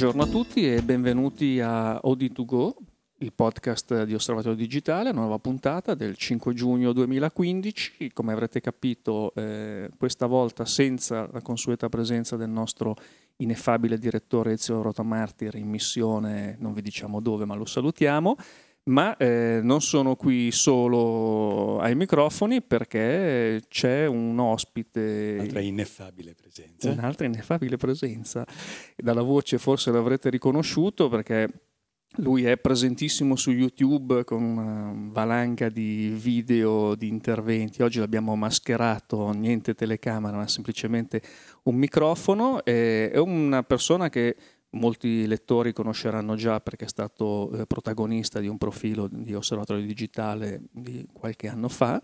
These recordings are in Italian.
Buongiorno a tutti e benvenuti a OD2Go, il podcast di Osservatorio Digitale, nuova puntata del 5 giugno 2015. Come avrete capito, eh, questa volta senza la consueta presenza del nostro ineffabile direttore Ezio Rotamartir in missione, non vi diciamo dove, ma lo salutiamo ma eh, non sono qui solo ai microfoni perché c'è un ospite. Un'altra ineffabile presenza. Un'altra ineffabile presenza. Dalla voce forse l'avrete riconosciuto perché lui è presentissimo su YouTube con una valanga di video, di interventi. Oggi l'abbiamo mascherato, niente telecamera, ma semplicemente un microfono. È una persona che molti lettori conosceranno già perché è stato eh, protagonista di un profilo di osservatorio digitale di qualche anno fa.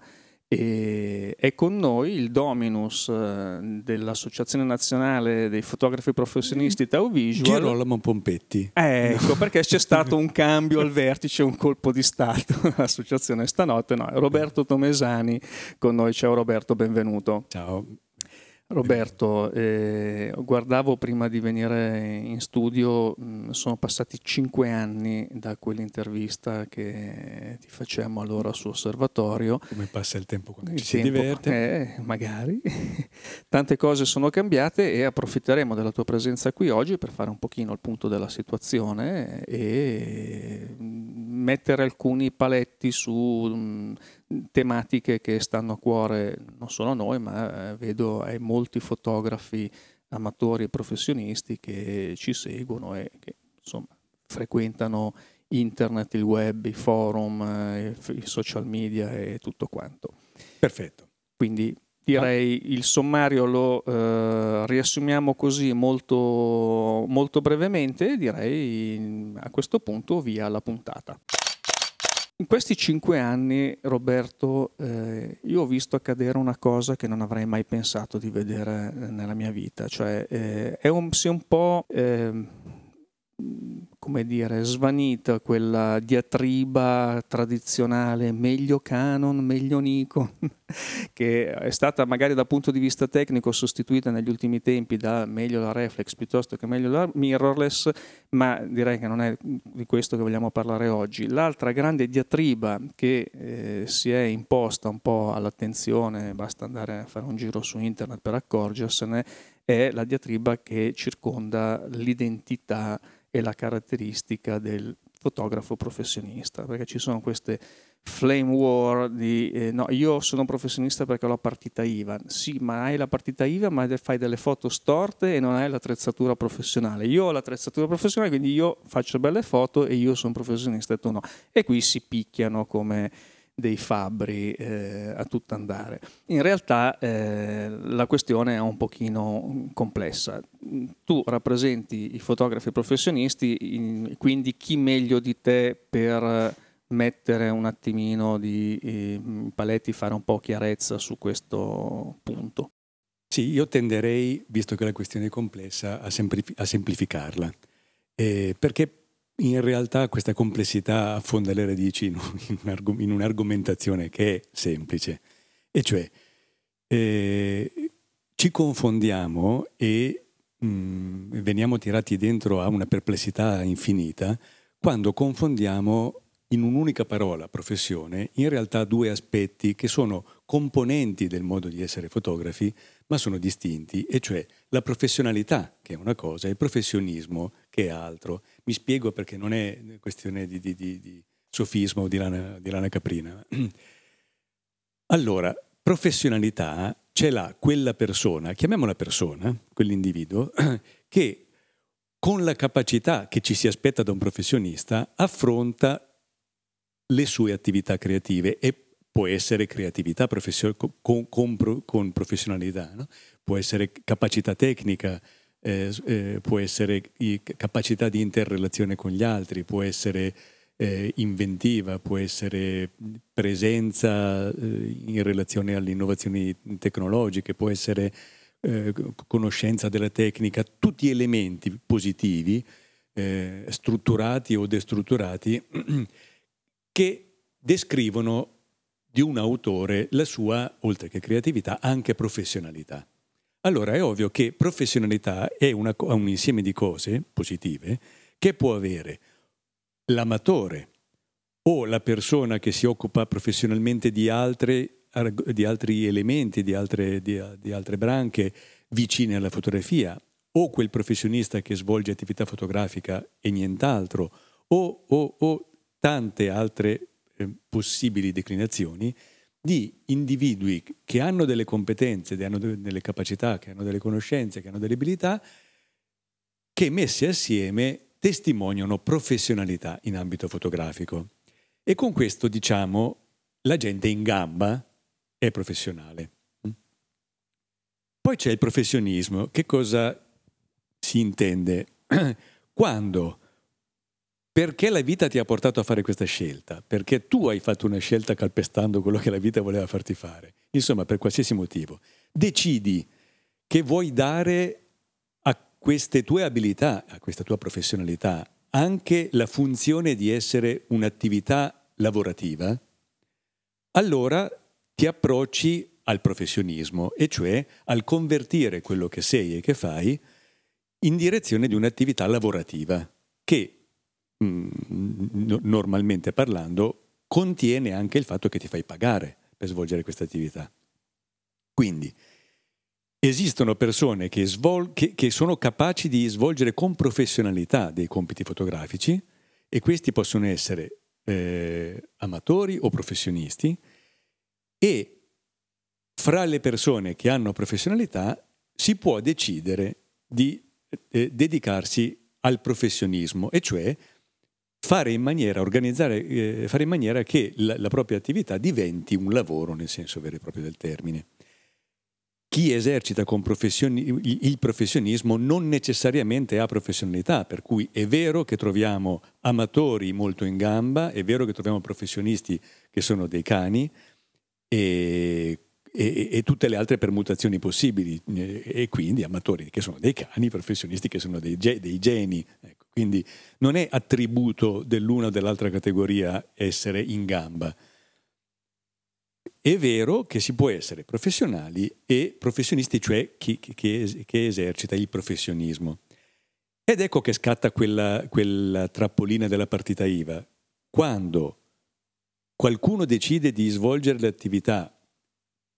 E è con noi il Dominus eh, dell'Associazione Nazionale dei Fotografi Professionisti Tau Visual. Girolamo Pompetti. ecco, perché c'è stato un cambio al vertice, un colpo di Stato. L'associazione stanotte, no, Roberto Tomesani con noi. Ciao Roberto, benvenuto. Ciao. Roberto, eh, guardavo prima di venire in studio, mh, sono passati cinque anni da quell'intervista che ti facemmo allora su Osservatorio. Come passa il tempo quando il ci tempo, si diverte? Eh, magari. Tante cose sono cambiate e approfitteremo della tua presenza qui oggi per fare un pochino il punto della situazione e mettere alcuni paletti su mh, tematiche che stanno a cuore non solo a noi, ma eh, vedo ai molti fotografi amatori e professionisti che ci seguono e che insomma frequentano internet, il web, i forum, eh, i social media e tutto quanto. Perfetto. Quindi direi il sommario lo eh, riassumiamo così molto, molto brevemente direi a questo punto via la puntata. In questi cinque anni, Roberto, eh, io ho visto accadere una cosa che non avrei mai pensato di vedere eh, nella mia vita, cioè eh, è un, si è un po' eh, come dire, svanita quella diatriba tradizionale meglio Canon, meglio Nikon, che è stata magari dal punto di vista tecnico sostituita negli ultimi tempi da meglio la reflex piuttosto che meglio la mirrorless, ma direi che non è di questo che vogliamo parlare oggi. L'altra grande diatriba che eh, si è imposta un po' all'attenzione, basta andare a fare un giro su internet per accorgersene, è la diatriba che circonda l'identità e la caratteristica del fotografo professionista, perché ci sono queste flame war di eh, no, io sono professionista perché ho la partita IVA. Sì, ma hai la partita IVA, ma fai delle foto storte e non hai l'attrezzatura professionale. Io ho l'attrezzatura professionale, quindi io faccio belle foto e io sono professionista e tu no. E qui si picchiano come dei fabbri eh, a tutto andare. In realtà eh, la questione è un pochino complessa. Tu rappresenti i fotografi professionisti, in, quindi chi meglio di te per mettere un attimino di eh, paletti, fare un po' chiarezza su questo punto? Sì, io tenderei, visto che la questione è complessa, a, semplifi- a semplificarla. Eh, perché in realtà questa complessità affonda le radici in, un'argomentazione che è semplice, e cioè eh, ci confondiamo e mh, mm, veniamo tirati dentro a una perplessità infinita quando confondiamo in un'unica parola, professione, in realtà due aspetti che sono componenti del modo di essere fotografi, ma sono distinti, e cioè la professionalità, che è una cosa, e il professionismo, che è altro. Mi spiego perché non è questione di, di, di, di sofismo o di di lana caprina. Allora, professionalità ce l'ha quella persona, chiamiamola persona, quell'individuo, che con la capacità che ci si aspetta da un professionista affronta le sue attività creative e può essere creatività con, con, con, professionalità, no? può essere capacità tecnica, eh, eh, può essere capacità di interrelazione con gli altri, può essere eh, inventiva, può essere presenza eh, in relazione alle innovazioni tecnologiche, può essere eh, conoscenza della tecnica, tutti elementi positivi, eh, strutturati o destrutturati, che descrivono di un autore la sua, oltre che creatività, anche professionalità. allora è ovvio che professionalità è una, un insieme di cose positive che può avere l'amatore o la persona che si occupa professionalmente di, altre, di altri elementi, di altre, di, di altre branche vicine alla fotografia, o quel professionista che svolge attività fotografica e nient'altro, o, o, o tante altre eh, possibili declinazioni di individui che hanno delle competenze, che hanno delle capacità, che hanno delle conoscenze, che hanno delle abilità, che messe assieme testimoniano professionalità in ambito fotografico. E con questo diciamo la gente in gamba è professionale. Poi c'è il professionismo. Che cosa si intende? Quando, perché la vita ti ha portato a fare questa scelta? Perché tu hai fatto una scelta calpestando quello che la vita voleva farti fare. Insomma, per qualsiasi motivo. Decidi che vuoi dare a queste tue abilità, a questa tua professionalità, anche la funzione di essere un'attività lavorativa, allora ti approcci al professionismo, e cioè al convertire quello che sei e che fai in direzione di un'attività lavorativa che mm, normalmente parlando contiene anche il fatto che ti fai pagare per svolgere questa attività. Quindi esistono persone che, svol- che, che sono capaci di svolgere con professionalità dei compiti fotografici e questi possono essere eh, amatori o professionisti e fra le persone che hanno professionalità si può decidere di eh, dedicarsi al professionismo, e cioè fare in maniera, eh, fare in maniera che la, la, propria attività diventi un lavoro nel senso vero e proprio del termine. Chi esercita professioni, il professionismo non necessariamente ha professionalità, per cui è vero che troviamo amatori molto in gamba, è vero che troviamo professionisti che sono dei cani, e e, e, tutte le altre permutazioni possibili e quindi amatori che sono dei cani, professionisti che sono dei, dei geni. Ecco. Quindi non è attributo dell'una o dell'altra categoria essere in gamba. È vero che si può essere professionali e professionisti, cioè chi, chi, che esercita il professionismo. Ed ecco che scatta quella, quella trappolina della partita IVA. Quando qualcuno decide di svolgere l'attività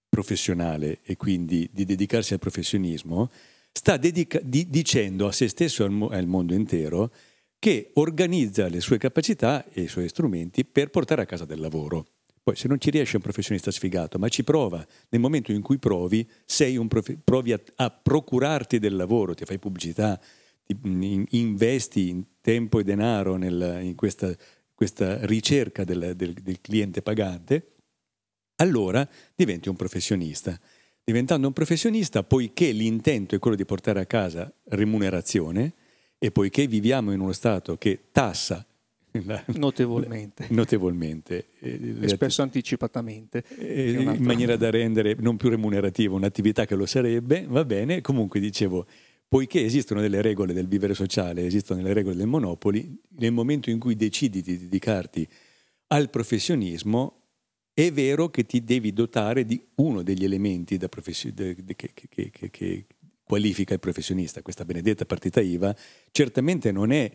professionale e quindi di dedicarsi al professionismo, sta dedica- di- dicendo a se stesso e al, mo- al mondo intero che organizza le sue capacità e i suoi strumenti per portare a casa del lavoro. Poi se non ci riesce un professionista sfigato, ma ci prova. Nel momento in cui provi, profe- provi a, a, procurarti del lavoro, ti fai pubblicità, ti, in, investi in tempo e denaro nel, in questa, questa ricerca del, del, del cliente pagante, allora diventi un professionista. Diventando un professionista, poiché l'intento è quello di portare a casa remunerazione e poiché viviamo in uno Stato che tassa la, notevolmente, notevolmente eh, e spesso anticipatamente, eh, in maniera da rendere non più remunerativa un'attività che lo sarebbe, va bene, comunque dicevo, poiché esistono delle regole del vivere sociale, esistono delle regole del monopoli, nel momento in cui decidi di dedicarti al professionismo, è vero che ti devi dotare di uno degli elementi professio- de- de- che, che, che, che qualifica il professionista, questa benedetta partita IVA, certamente non è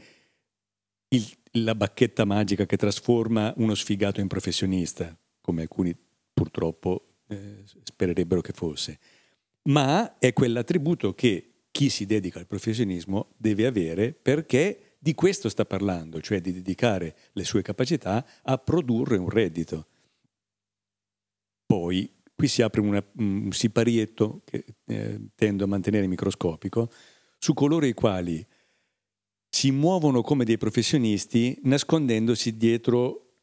il, la bacchetta magica che trasforma uno sfigato in professionista, come alcuni purtroppo eh, spererebbero che fosse, ma è quell'attributo che chi si dedica al professionismo deve avere perché di questo sta parlando, cioè di dedicare le sue capacità a produrre un reddito. Poi qui si apre una, un siparietto che eh, tendo a mantenere microscopico su coloro i quali si muovono come dei professionisti nascondendosi dietro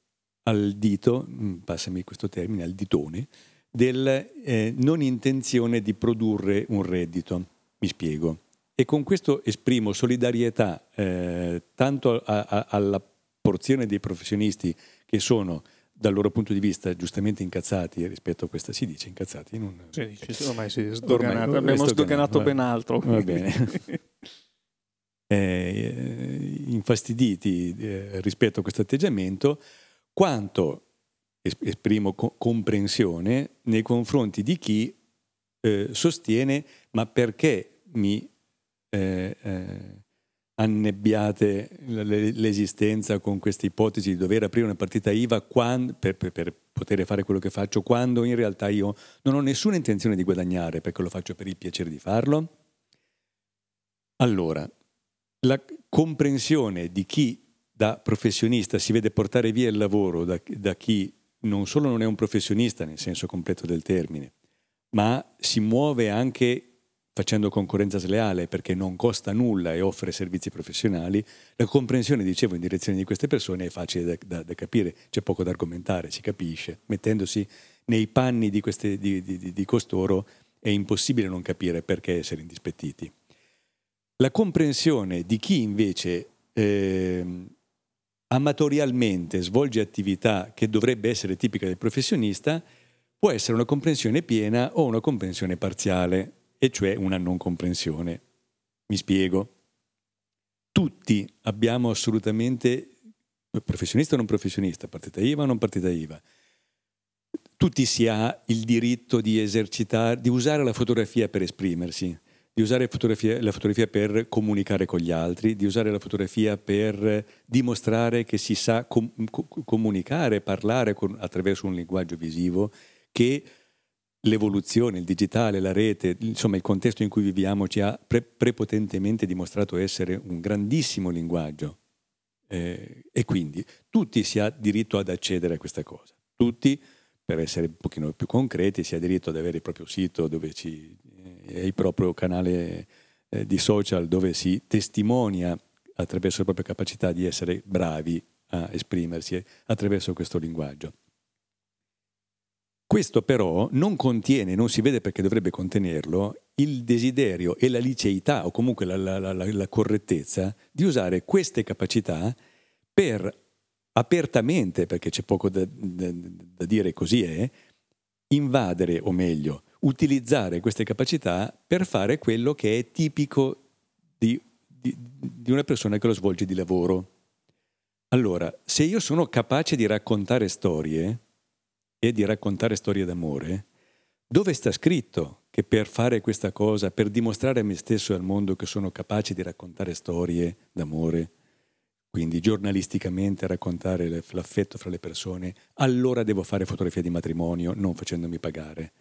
al dito, mm, passami questo termine, al ditone, del eh, non intenzione di produrre un reddito. Mi spiego. E con questo esprimo solidarietà eh, tanto a, a, alla porzione dei professionisti che sono dal loro punto di vista giustamente incazzati rispetto a questa si dice incazzati non... sì, sì, ormai si è sdoganato ormai, abbiamo sdoganato ben altro va bene. Eh, infastiditi eh, rispetto a questo atteggiamento quanto esprimo co- comprensione nei confronti di chi eh, sostiene, ma perché mi eh, eh, annebbiate l'esistenza con questa ipotesi di dover aprire una partita IVA quando, per, per, per, poter fare quello che faccio, quando in realtà io non ho nessuna intenzione di guadagnare perché lo faccio per il piacere di farlo? Allora, la comprensione di chi da professionista si vede portare via il lavoro da, da chi non solo non è un professionista nel senso completo del termine, ma si muove anche facendo concorrenza sleale perché non costa nulla e offre servizi professionali, la comprensione, dicevo, in direzione di queste persone è facile da, da, da capire, c'è poco da argomentare, si capisce. Mettendosi nei panni di, queste, di, di, di costoro è impossibile non capire perché essere indispettiti. La comprensione di chi invece eh, amatorialmente svolge attività che dovrebbe essere tipica del professionista può essere una comprensione piena o una comprensione parziale e cioè una non comprensione. Mi spiego. Tutti abbiamo assolutamente, professionista o non professionista, partita IVA o non partita IVA, tutti si ha il diritto di esercitare, di usare la fotografia per esprimersi, di usare fotografia, la fotografia per comunicare con gli altri, di usare la fotografia per dimostrare che si sa com- comunicare, parlare con, attraverso un linguaggio visivo che l'evoluzione, il digitale, la rete, insomma il contesto in cui viviamo ci ha pre- prepotentemente dimostrato essere un grandissimo linguaggio eh, e quindi tutti si ha diritto ad accedere a questa cosa. Tutti, per essere un pochino più concreti, si ha diritto ad avere il proprio sito dove ci, eh, il proprio canale eh, di social dove si testimonia attraverso la propria capacità di essere bravi a esprimersi attraverso questo linguaggio. Questo però non contiene, non si vede perché dovrebbe contenerlo, il desiderio e la liceità o comunque la, la, la, la correttezza di usare queste capacità per apertamente, perché c'è poco da, da, da dire così è, invadere o meglio, utilizzare queste capacità per fare quello che è tipico di, di, di una persona che lo svolge di lavoro. Allora, se io sono capace di raccontare storie, e di raccontare storie d'amore, dove sta scritto che per fare questa cosa, per dimostrare a me stesso e al mondo che sono capace di raccontare storie d'amore, quindi giornalisticamente raccontare l'affetto fra le persone, allora devo fare fotografia di matrimonio non facendomi pagare.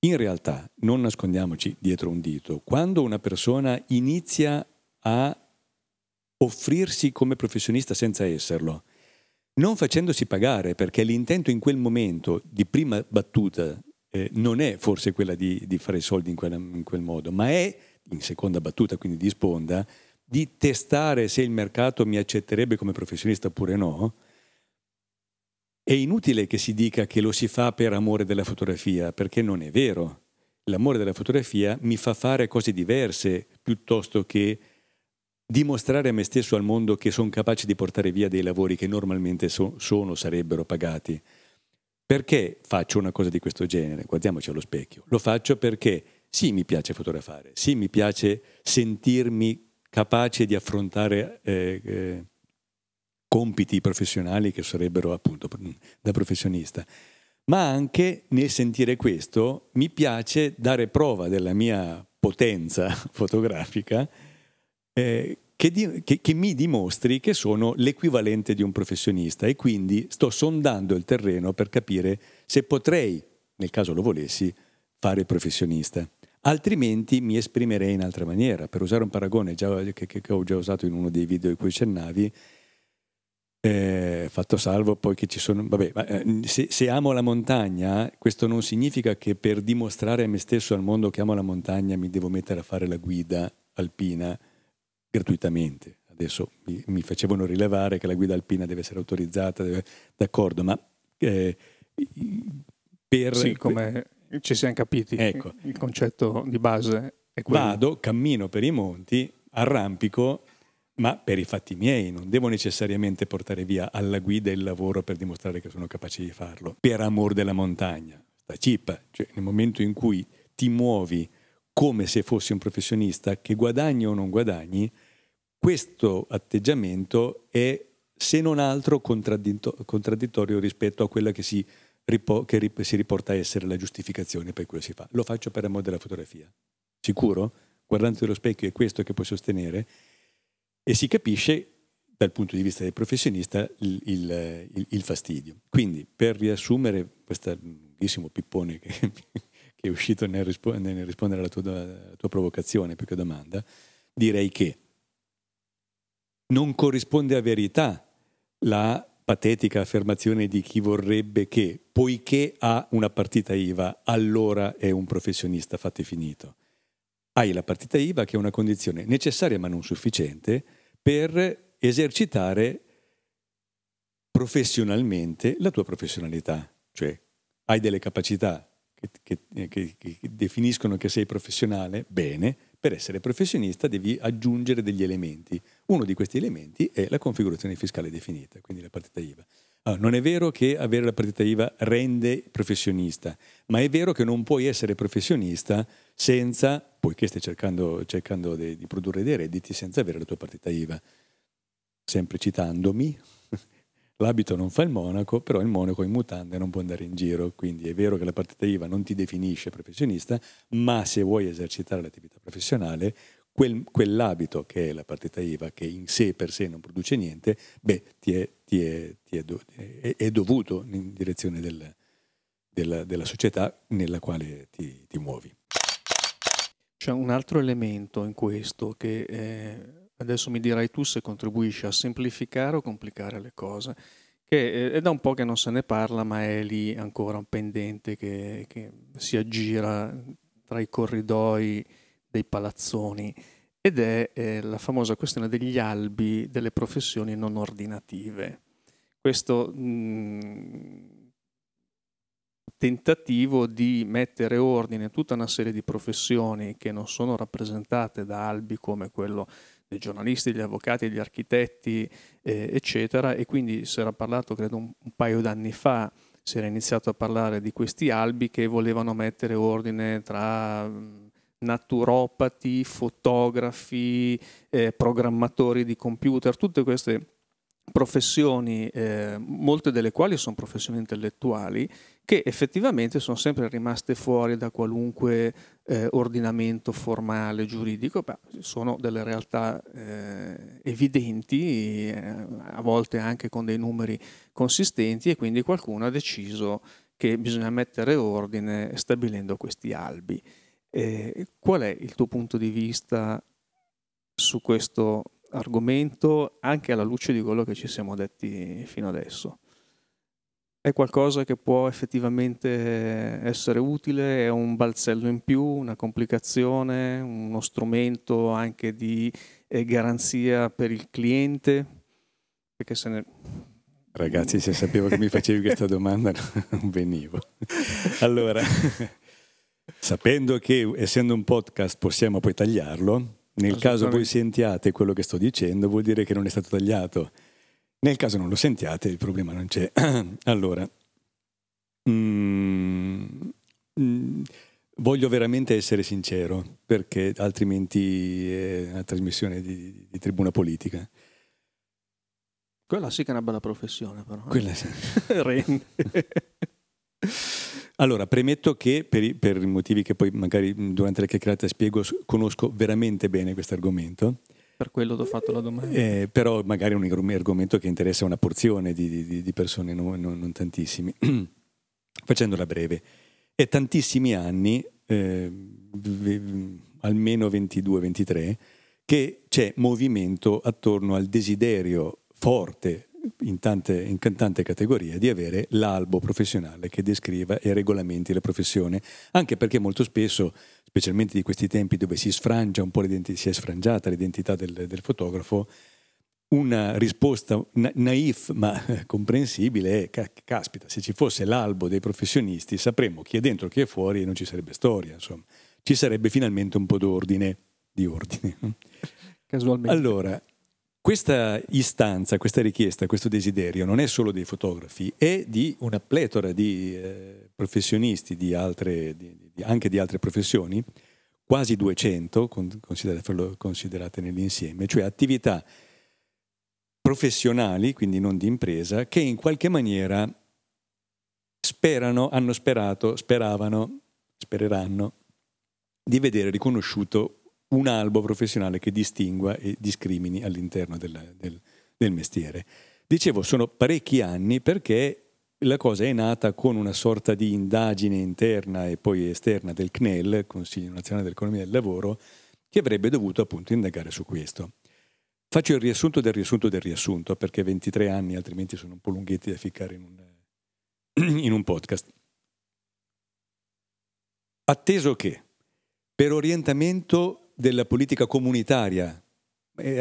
In realtà, non nascondiamoci dietro un dito, quando una persona inizia a offrirsi come professionista senza esserlo, non facendosi pagare, perché l'intento in quel momento di prima battuta eh, non è forse quella di, di fare soldi in, quella, in, quel modo, ma è, in seconda battuta, quindi di sponda, di testare se il mercato mi accetterebbe come professionista oppure no, è inutile che si dica che lo si fa per amore della fotografia, perché non è vero. L'amore della fotografia mi fa fare cose diverse piuttosto che dimostrare a me stesso al mondo che sono capace di portare via dei lavori che normalmente so, sono, sarebbero pagati. Perché faccio una cosa di questo genere? Guardiamoci allo specchio. Lo faccio perché sì, mi piace fotografare, sì, mi piace sentirmi capace di affrontare eh, eh, compiti professionali che sarebbero appunto da professionista. Ma anche nel sentire questo mi piace dare prova della mia potenza fotografica eh, che, di, che, che, mi dimostri che sono l'equivalente di un professionista e quindi sto sondando il terreno per capire se potrei, nel caso lo volessi, fare professionista. Altrimenti mi esprimerei in altra maniera. Per usare un paragone già, che, che, ho già usato in uno dei video in cui accennavi, eh, fatto salvo poi che ci sono... Vabbè, ma, eh, se, se, amo la montagna, questo non significa che per dimostrare a me stesso al mondo che amo la montagna mi devo mettere a fare la guida alpina gratuitamente. Adesso mi, mi, facevano rilevare che la guida alpina deve essere autorizzata, deve, d'accordo, ma eh, per... Sì, come ci siamo capiti, ecco. il concetto di base è quello. Vado, cammino per i monti, arrampico, ma per i fatti miei, non devo necessariamente portare via alla guida il lavoro per dimostrare che sono capace di farlo, per amor della montagna. Sta chip, cioè nel momento in cui ti muovi come se fossi un professionista che guadagni o non guadagni, questo atteggiamento è se non altro contraddittorio rispetto a quella che si ripo- che rip- si riporta a essere la giustificazione per quello che si fa. Lo faccio per amore della fotografia. Sicuro? Guardando allo specchio è questo che puoi sostenere e si capisce dal punto di vista del professionista il, il, il, il fastidio. Quindi, per riassumere questo lunghissimo pippone che, che è uscito nel, rispo- nel rispondere alla tua, alla tua provocazione più che domanda, direi che non corrisponde a verità la patetica affermazione di chi vorrebbe che, poiché ha una partita IVA, allora è un professionista fatto e finito. Hai la partita IVA che è una condizione necessaria ma non sufficiente per esercitare professionalmente la tua professionalità, cioè hai delle capacità che, che, che, che, definiscono che sei professionale, bene, per essere professionista devi aggiungere degli elementi. Uno di questi elementi è la configurazione fiscale definita, quindi la partita IVA. Allora, non è vero che avere la partita IVA rende professionista, ma è vero che non puoi essere professionista senza, poiché stai cercando, cercando di, di produrre dei redditi, senza avere la tua partita IVA sempre citandomi, l'abito non fa il monaco, però il monaco in mutande non può andare in giro, quindi è vero che la partita IVA non ti definisce professionista, ma se vuoi esercitare l'attività professionale, quel, quell'abito che è la partita IVA, che in sé per sé non produce niente, beh, ti è, ti è, ti è, è dovuto in direzione del, della, della, società nella quale ti, ti muovi. C'è un altro elemento in questo che eh, adesso mi dirai tu se contribuisce a semplificare o complicare le cose, che eh, è da un po' che non se ne parla, ma è lì ancora un pendente che, che si aggira tra i corridoi dei palazzoni ed è eh, la famosa questione degli albi delle professioni non ordinative. Questo mh, mm, tentativo di mettere ordine a tutta una serie di professioni che non sono rappresentate da albi come quello dei giornalisti, degli avvocati, degli architetti, eh, eccetera, e quindi si era parlato, credo, un, un paio d'anni fa, si era iniziato a parlare di questi albi che volevano mettere ordine tra naturopati, fotografi, eh, programmatori di computer, tutte queste professioni, eh, molte delle quali sono professioni intellettuali, che effettivamente sono sempre rimaste fuori da qualunque eh, ordinamento formale, giuridico, beh, sono delle realtà eh, evidenti, eh, a volte anche con dei numeri consistenti e quindi qualcuno ha deciso che bisogna mettere ordine stabilendo questi albi. qual è il tuo punto di vista su questo argomento anche alla luce di quello che ci siamo detti fino adesso. È qualcosa che può effettivamente essere utile, è un balzello in più, una complicazione, uno strumento anche di eh, garanzia per il cliente, perché se ne... Ragazzi, se sapevo che mi facevi questa domanda non venivo. Allora, sapendo che essendo un podcast possiamo poi tagliarlo, nel caso voi sentiate quello che sto dicendo, vuol dire che non è stato tagliato. Nel caso non lo sentiate, il problema non c'è. allora, mm, mm, voglio veramente essere sincero, perché altrimenti è una trasmissione di, di tribuna politica. Quella sì che è una bella professione, però. Quella sì. Rende. Allora, premetto che per, per, i motivi che poi magari durante la chiacchierata spiego, conosco veramente bene questo argomento. Per quello ti ho fatto la domanda. Eh, però magari è un argomento che interessa una porzione di, di, di persone, non, non, non tantissimi. Facendola breve, è tantissimi anni, eh, almeno 22-23, che c'è movimento attorno al desiderio forte in tante, in tante categorie di avere l'albo professionale che descriva e regolamenti la professione, anche perché molto spesso, specialmente di questi tempi dove si sfrangia un po' si è sfrangiata l'identità del, del fotografo, una risposta na- naif ma comprensibile è ca- caspita, se ci fosse l'albo dei professionisti sapremmo chi è dentro e chi è fuori e non ci sarebbe storia, insomma. Ci sarebbe finalmente un po' d'ordine, di ordine. Casualmente. Allora, questa istanza, questa richiesta, questo desiderio non è solo dei fotografi, è di una pletora di eh, professionisti, di altre, di, di, anche di altre professioni, quasi 200 considerate, considerate nell'insieme, cioè attività professionali, quindi non di impresa, che in qualche maniera sperano, hanno sperato, speravano, spereranno di vedere riconosciuto un albo professionale che distingua e discrimini all'interno del, del, del mestiere. Dicevo, sono parecchi anni perché la cosa è nata con una sorta di indagine interna e poi esterna del CNEL, Consiglio Nazionale dell'Economia e del Lavoro, che avrebbe dovuto appunto indagare su questo. Faccio il riassunto del riassunto del riassunto, perché 23 anni altrimenti sono un po' lunghetti da ficcare in un, in un podcast. Atteso che per orientamento della politica comunitaria,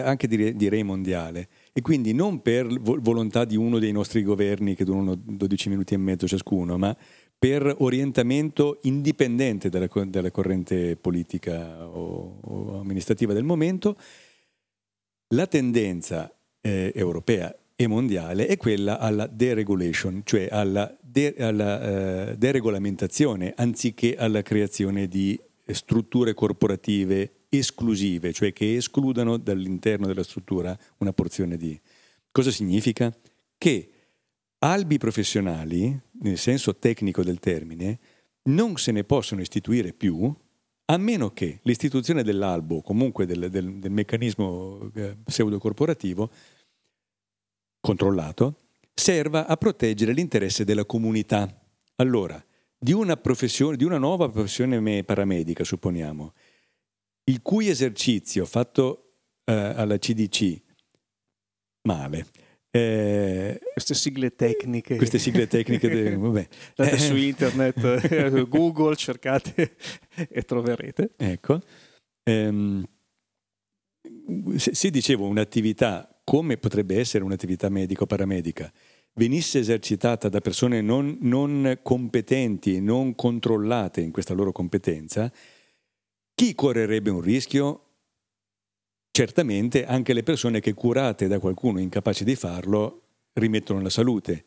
anche direi mondiale, e quindi non per volontà di uno dei nostri governi che durano 12 minuti e mezzo ciascuno, ma per orientamento indipendente dalla, dalla corrente politica o, o, amministrativa del momento, la tendenza eh, europea e mondiale è quella alla deregulation, cioè alla, de, alla uh, deregolamentazione anziché alla creazione di strutture corporative esclusive, cioè che escludano dall'interno della struttura una porzione di... Cosa significa? Che albi professionali, nel senso tecnico del termine, non se ne possono istituire più a meno che l'istituzione dell'albo, o comunque del, del, del meccanismo eh, pseudocorporativo controllato, serva a proteggere l'interesse della comunità. Allora, di una, di una nuova professione paramedica, supponiamo, il cui esercizio fatto eh, alla CDC male. Eh, queste sigle tecniche. Queste sigle tecniche, de, vabbè. Andate eh, su internet, Google, cercate e troverete. Ecco. Ehm, se, se dicevo un'attività come potrebbe essere un'attività medico-paramedica, venisse esercitata da persone non, non competenti, non controllate in questa loro competenza, chi correrebbe un rischio? Certamente anche le persone che curate da qualcuno incapace di farlo rimettono la salute.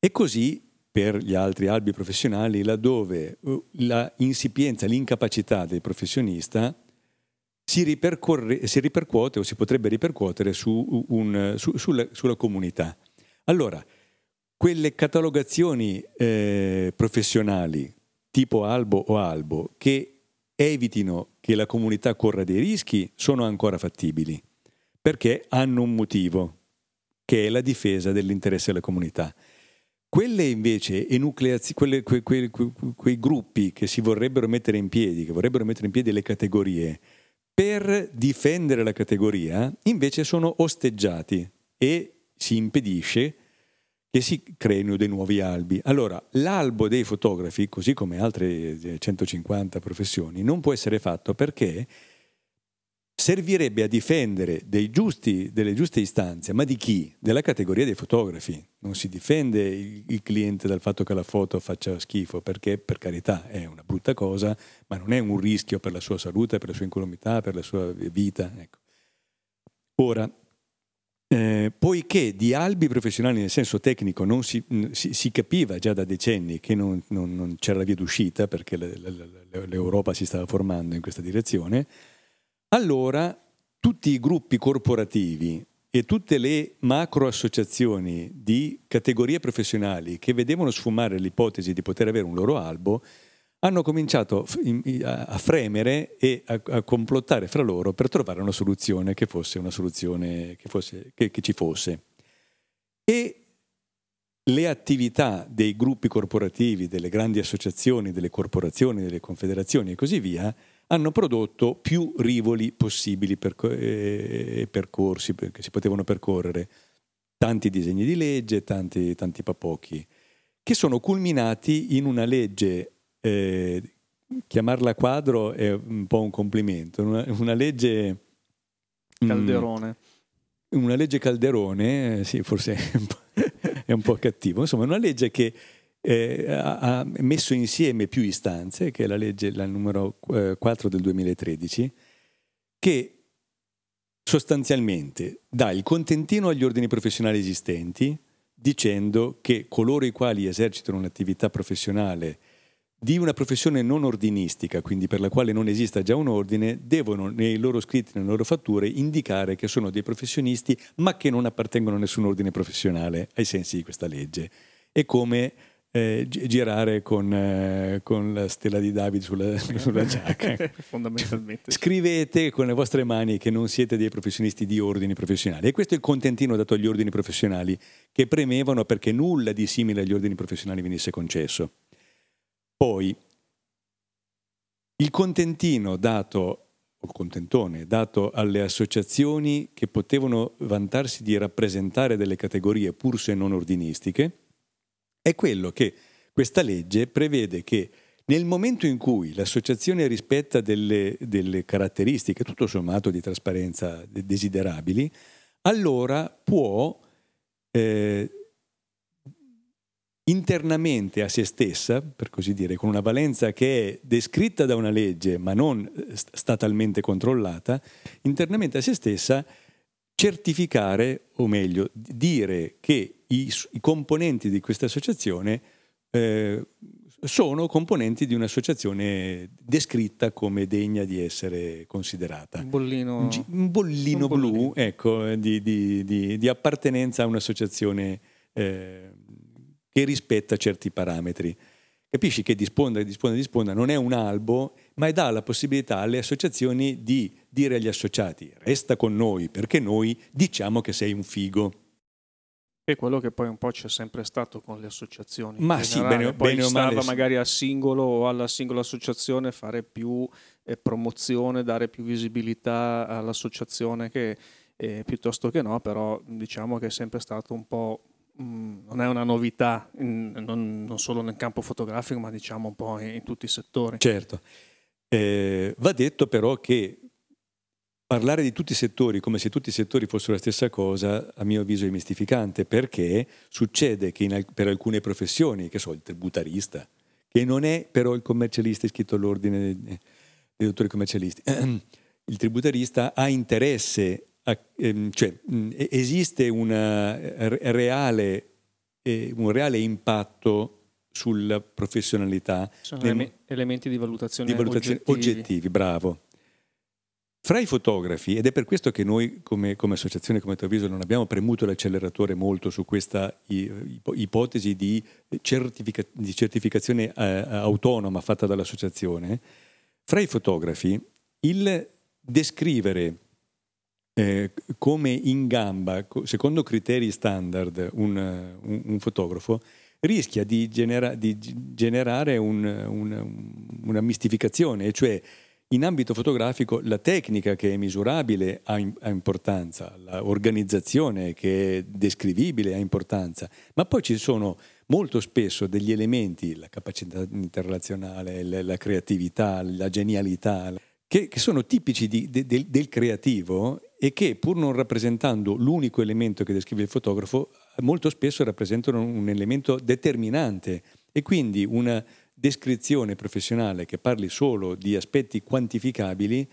E così per gli altri albi professionali, laddove uh, la insipienza, l'incapacità del professionista si, si ripercuote o si potrebbe ripercuotere su un, su, sulla, sulla, comunità. Allora, quelle catalogazioni eh, professionali tipo albo o albo che evitino che la comunità corra dei rischi sono ancora fattibili, perché hanno un motivo, che è la difesa dell'interesse della comunità. Quelle invece, enucleazi- quelle, que, que, que, quei gruppi che si vorrebbero mettere in piedi, che vorrebbero mettere in piedi le categorie, per difendere la categoria, invece sono osteggiati e si impedisce che si creino dei nuovi albi. Allora, l'albo dei fotografi, così come altre 150 eh, professioni, non può essere fatto perché servirebbe a difendere giusti, delle giuste istanze, ma di chi? Della categoria dei fotografi. Non si difende il, il, cliente dal fatto che la foto faccia schifo, perché per carità è una brutta cosa, ma non è un rischio per la sua salute, per la sua incolumità, per la sua vita. Ecco. Ora, eh, poiché di albi professionali nel senso tecnico non si, si, si capiva già da decenni che non, non, non c'era la via d'uscita perché le, le, l'Europa si stava formando in questa direzione, allora tutti i gruppi corporativi e tutte le macro associazioni di categorie professionali che vedevano sfumare l'ipotesi di poter avere un loro albo hanno cominciato a fremere e a, complottare fra loro per trovare una soluzione che fosse una soluzione che, fosse, che, che ci fosse. E le attività dei gruppi corporativi, delle grandi associazioni, delle corporazioni, delle confederazioni e così via, hanno prodotto più rivoli possibili e eh, percorsi che si potevano percorrere, tanti disegni di legge, tanti, tanti papocchi, che sono culminati in una legge eh, chiamarla quadro è un po' un complimento, una, una legge... Mm, Calderone. Mh, una legge Calderone, eh, sì, forse è un, è un po' cattivo, insomma, una legge che eh, ha, messo insieme più istanze, che è la legge la numero eh, 4 del 2013, che sostanzialmente dà il contentino agli ordini professionali esistenti, dicendo che coloro i quali esercitano un'attività professionale di una professione non ordinistica, quindi per la quale non esista già un ordine, devono nei loro scritti, nelle loro fatture, indicare che sono dei professionisti, ma che non appartengono a nessun ordine professionale ai sensi di questa legge. È come eh, girare con, eh, con, la stella di David sulla, sulla giacca. Fondamentalmente. Scrivete con le vostre mani che non siete dei professionisti di ordini professionali. E questo è il contentino dato agli ordini professionali che premevano perché nulla di simile agli ordini professionali venisse concesso. Poi, il contentino dato o contentone dato alle associazioni che potevano vantarsi di rappresentare delle categorie pur se non ordinistiche, è quello che questa legge prevede che nel momento in cui l'associazione rispetta delle, delle caratteristiche tutto sommato di trasparenza desiderabili, allora può eh, internamente a se stessa, per così dire, con una valenza che è descritta da una legge ma non eh, statalmente controllata, internamente a se stessa certificare, o meglio, dire che i, i componenti di questa associazione eh, sono componenti di un'associazione descritta come degna di essere considerata. Un bollino, un, un bollino un blu, bollino. ecco, di, di, di, di, appartenenza a un'associazione eh, che rispetta certi parametri. Capisci che di sponda, di sponda, di sponda non è un albo, ma dà la possibilità alle associazioni di dire agli associati resta con noi perché noi diciamo che sei un figo. E quello che poi un po' c'è sempre stato con le associazioni. Ma sì, bene, poi bene o male. magari al singolo o alla singola associazione fare più eh, promozione, dare più visibilità all'associazione che, eh, piuttosto che no, però diciamo che è sempre stato un po' non è una novità, non, non, solo nel campo fotografico, ma diciamo un po' in, in tutti i settori. Certo. Eh, va detto però che parlare di tutti i settori come se tutti i settori fossero la stessa cosa, a mio avviso è mistificante, perché succede che in, per alcune professioni, che so, il tributarista, che non è però il commercialista iscritto all'ordine dei, dei dottori commercialisti, il tributarista ha interesse cioè, esiste una eh, reale, eh, un reale impatto sulla professionalità. Sono nel, elementi di valutazione, di valutazione oggettivi. oggettivi. bravo. Fra i fotografi, ed è per questo che noi come, come associazione, come Treviso, non abbiamo premuto l'acceleratore molto su questa ipotesi di, certifica, di certificazione eh, autonoma fatta dall'associazione, fra i fotografi il descrivere eh, come in gamba, secondo criteri standard, un, un, un fotografo rischia di, genera, di generare un, una mistificazione, cioè in ambito fotografico la tecnica che è misurabile ha, ha importanza, l'organizzazione che è descrivibile ha importanza, ma poi ci sono molto spesso degli elementi, la capacità interrelazionale, la, la creatività, la genialità, che, che sono tipici di, de, del creativo e che pur non rappresentando l'unico elemento che descrive il fotografo, molto spesso rappresentano un elemento determinante. E quindi una descrizione professionale che parli solo di aspetti quantificabili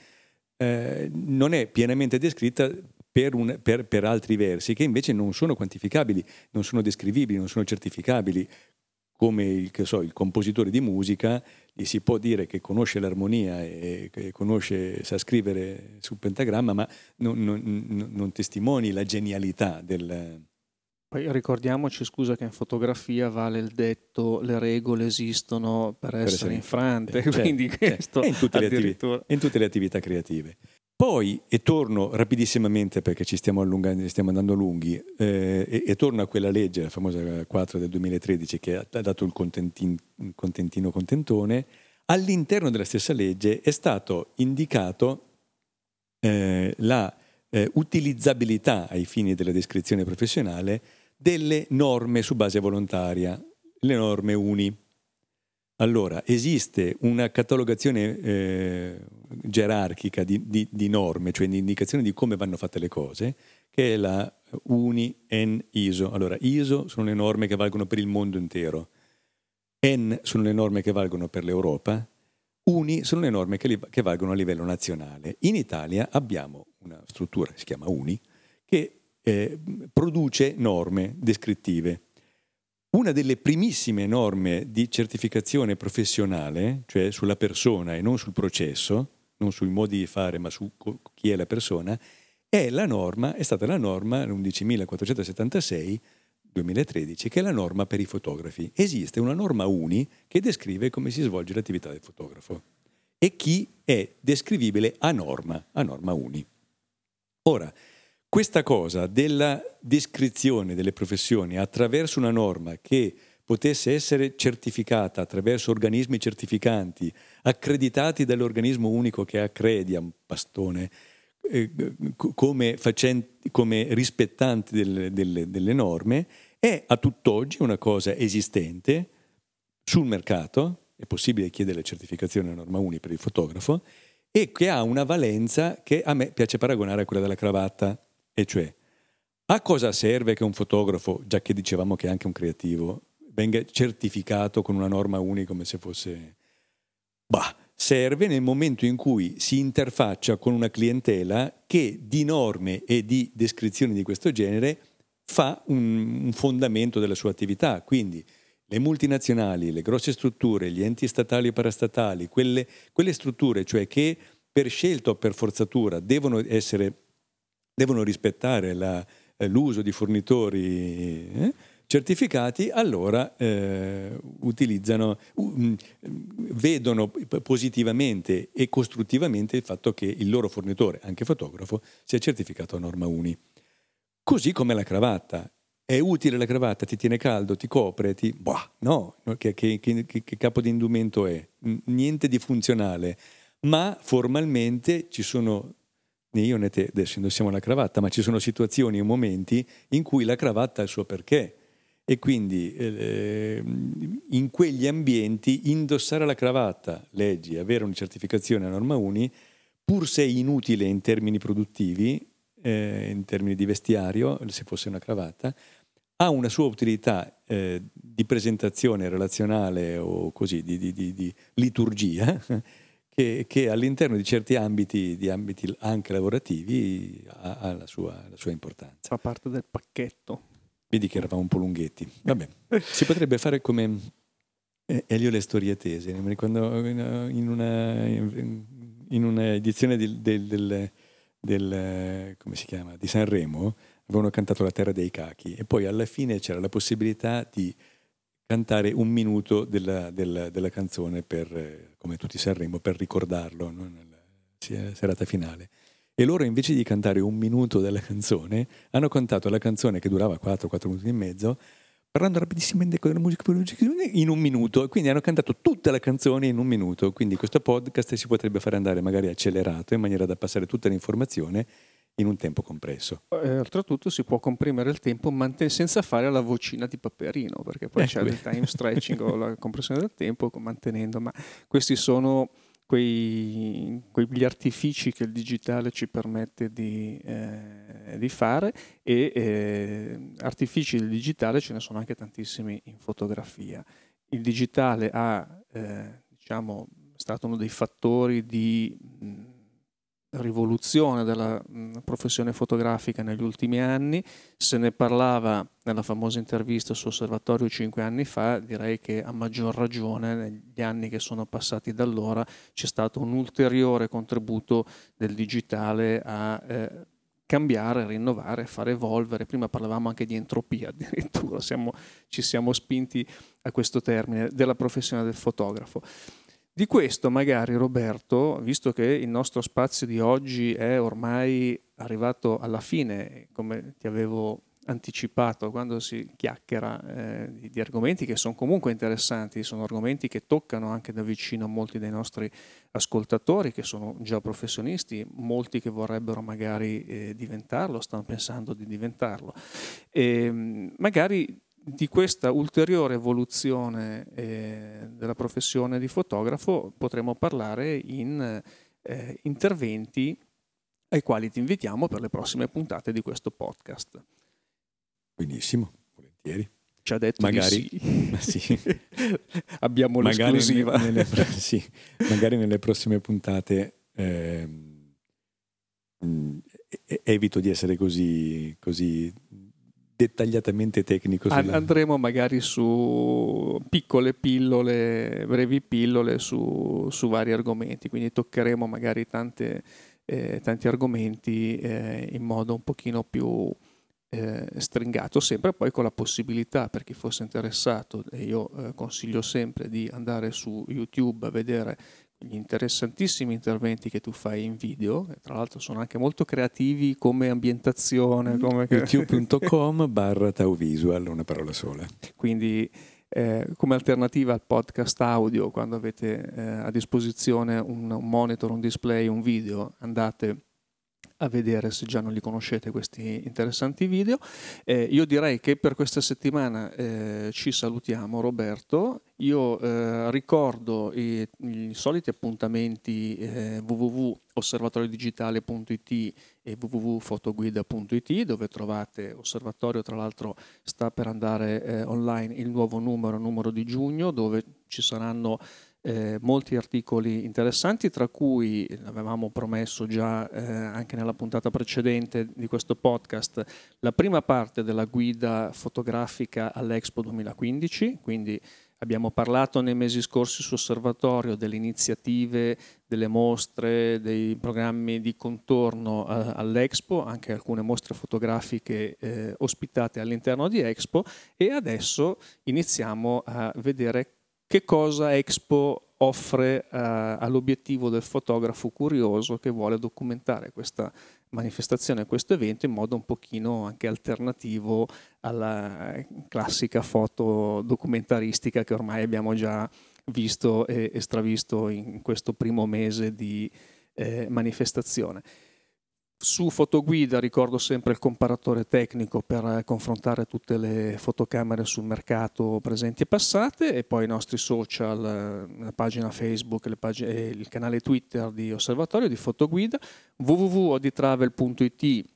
eh, non è pienamente descritta per, un, per, per, altri versi che invece non sono quantificabili, non sono descrivibili, non sono certificabili, come il, so, il compositore di musica gli si può dire che conosce l'armonia e che conosce, sa scrivere sul pentagramma, ma non, non, non testimoni la genialità del... Poi ricordiamoci, scusa, che in fotografia vale il detto le regole esistono per, per essere, essere infrante, certo, quindi certo. questo è in tutte, attività, in tutte le attività creative. Poi, e torno rapidissimamente perché ci stiamo, allungando, stiamo andando lunghi, eh, e, e, torno a quella legge, la famosa 4 del 2013, che ha, dato il contentin, contentino contentone, all'interno della stessa legge è stato indicato eh, la eh, utilizzabilità ai fini della descrizione professionale delle norme su base volontaria, le norme UNI. Allora, esiste una catalogazione eh, gerarchica di, di, di, norme, cioè di indicazioni di come vanno fatte le cose, che è la UNI-N-ISO. Allora, ISO sono le norme che valgono per il mondo intero, N sono le norme che valgono per l'Europa, UNI sono le norme che, li, che valgono a livello nazionale. In Italia abbiamo una struttura, si chiama UNI, che eh, produce norme descrittive una delle primissime norme di certificazione professionale, cioè sulla persona e non sul processo, non sui modi di fare, ma su chi è la persona, è la norma, è stata la norma 11.476 2013, che è la norma per i fotografi. Esiste una norma UNI che descrive come si svolge l'attività del fotografo e chi è descrivibile a norma, a norma UNI. Ora, questa cosa della descrizione delle professioni attraverso una norma che potesse essere certificata attraverso organismi certificanti, accreditati dall'organismo unico che accredia un pastone, eh, come, facenti, come, rispettanti delle, delle, delle norme, è a tutt'oggi una cosa esistente sul mercato, è possibile chiedere la certificazione a norma uni per il fotografo, e che ha una valenza che a me piace paragonare a quella della cravatta, e cioè a cosa serve che un fotografo, già che dicevamo che è anche un creativo, venga certificato con una norma unica come se fosse... Bah, serve nel momento in cui si interfaccia con una clientela che di norme e di descrizioni di questo genere fa un, un fondamento della sua attività. Quindi le multinazionali, le grosse strutture, gli enti statali e parastatali, quelle, quelle strutture cioè che per scelta o per forzatura devono, essere, devono rispettare la, eh, l'uso di fornitori eh, certificati, allora eh, utilizzano, uh, vedono positivamente e costruttivamente il fatto che il loro fornitore, anche fotografo, sia certificato a norma UNI. Così come la cravatta. È utile la cravatta, ti tiene caldo, ti copre, ti... Bah, no, che, che, che, che capo di indumento è? Niente di funzionale, ma formalmente ci sono né io né te adesso indossiamo la cravatta, ma ci sono situazioni e momenti in cui la cravatta ha il suo perché. E quindi eh, in quegli ambienti indossare la cravatta, leggi, avere una certificazione a norma uni, pur se inutile in termini produttivi, eh, in termini di vestiario, se fosse una cravatta, ha una sua utilità eh, di presentazione relazionale o così, di, di, di, di liturgia, che, che, all'interno di certi ambiti, di ambiti anche lavorativi, ha, ha la, sua, la, sua, importanza. Fa parte del pacchetto. Vedi che eravamo un po' lunghetti. Vabbè, si potrebbe fare come eh, Elio le storie tese. Ricordo in una, in una edizione del, del, del del, come si chiama, di Sanremo, avevano cantato La terra dei cachi e poi alla fine c'era la possibilità di cantare un minuto della, della, della canzone per, come tutti Sanremo, per ricordarlo no? nella serata finale. E loro invece di cantare un minuto della canzone, hanno cantato la canzone che durava 4-4 minuti e mezzo, parlando rapidissimamente con la musica in un minuto, quindi hanno cantato tutta la canzone in un minuto, quindi questo podcast si potrebbe fare andare magari accelerato in maniera da passare tutta l'informazione in un tempo compresso. Eh, oltretutto si può comprimere il tempo manten- senza fare la vocina di Paperino, perché poi eh, c'è beh. il time stretching o la compressione del tempo mantenendo, ma questi sono quei, quegli artifici che il digitale ci permette di, eh, di fare e eh, artifici del digitale ce ne sono anche tantissimi in fotografia. Il digitale ha, eh, diciamo, stato uno dei fattori di mh, rivoluzione della professione fotografica negli ultimi anni, se ne parlava nella famosa intervista su Osservatorio cinque anni fa, direi che a maggior ragione negli anni che sono passati da allora c'è stato un ulteriore contributo del digitale a eh, cambiare, rinnovare, far evolvere. Prima parlavamo anche di entropia, addirittura siamo, ci siamo spinti a questo termine della professione del fotografo. Di questo magari Roberto, visto che il nostro spazio di oggi è ormai arrivato alla fine, come ti avevo anticipato quando si chiacchiera eh, di, argomenti che sono comunque interessanti, sono argomenti che toccano anche da vicino molti dei nostri ascoltatori che sono già professionisti, molti che vorrebbero magari eh, diventarlo, stanno pensando di diventarlo. E, magari di questa ulteriore evoluzione eh, della professione di fotografo potremo parlare in eh, interventi ai quali ti invitiamo per le prossime puntate di questo podcast. Benissimo, volentieri. Ci ha detto magari, sì. sì. Abbiamo l'esclusiva. Magari nelle, sì, magari nelle prossime puntate eh, evito di essere così, così dettagliatamente tecnico. Sulla... Andremo magari su piccole pillole, brevi pillole su, su vari argomenti, quindi toccheremo magari tante, eh, tanti argomenti eh, in modo un pochino più eh, stringato, sempre poi con la possibilità per chi fosse interessato, e io eh, consiglio sempre di andare su YouTube a vedere gli interessantissimi interventi che tu fai in video, tra l'altro sono anche molto creativi come ambientazione. Come... youtube.com barra tauvisual, una parola sola. Quindi eh, come alternativa al podcast audio, quando avete eh, a disposizione un, un monitor, un display, un video, andate a vedere se già non li conoscete questi interessanti video. Eh, io direi che per questa settimana eh, ci salutiamo Roberto, io eh, ricordo i, i, soliti appuntamenti eh, www.osservatoriodigitale.it e www.fotoguida.it dove trovate Osservatorio, tra l'altro sta per andare eh, online il nuovo numero, numero di giugno, dove ci saranno eh, molti articoli interessanti, tra cui avevamo promesso già eh, anche nella puntata precedente di questo podcast la prima parte della guida fotografica all'Expo 2015, quindi abbiamo parlato nei mesi scorsi su Osservatorio delle iniziative, delle mostre, dei programmi di contorno eh, all'Expo, anche alcune mostre fotografiche eh, ospitate all'interno di Expo. E adesso iniziamo a vedere che cosa Expo offre uh, all'obiettivo del fotografo curioso che vuole documentare questa manifestazione, questo evento in modo un pochino anche alternativo alla classica foto documentaristica che ormai abbiamo già visto e, e stravisto in questo primo mese di eh, manifestazione. Su fotoguida ricordo sempre il comparatore tecnico per eh, confrontare tutte le fotocamere sul mercato presenti e passate e poi i nostri social, eh, la pagina Facebook e il canale Twitter di Osservatorio di Fotoguida, www.oditravel.it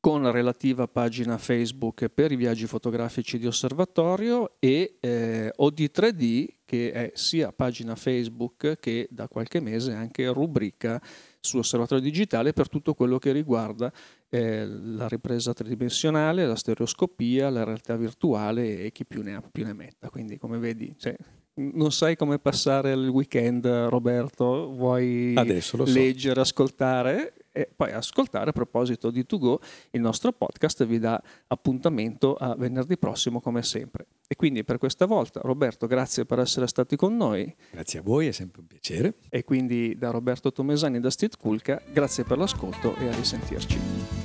con la relativa pagina Facebook per i viaggi fotografici di osservatorio e eh, OD3D che è sia pagina Facebook che da qualche mese anche rubrica su Osservatorio Digitale per tutto quello che riguarda eh, la ripresa tridimensionale, la stereoscopia, la realtà virtuale e chi più ne ha più ne metta. Quindi come vedi... Cioè, non sai come passare il weekend, Roberto? Vuoi leggere, so. ascoltare? E poi ascoltare a proposito di To Go il nostro podcast vi dà appuntamento a venerdì prossimo come sempre. E quindi per questa volta Roberto grazie per essere stati con noi. Grazie a voi, è sempre un piacere. E quindi da Roberto Tomesani e da Steve Kulka grazie per l'ascolto e a risentirci.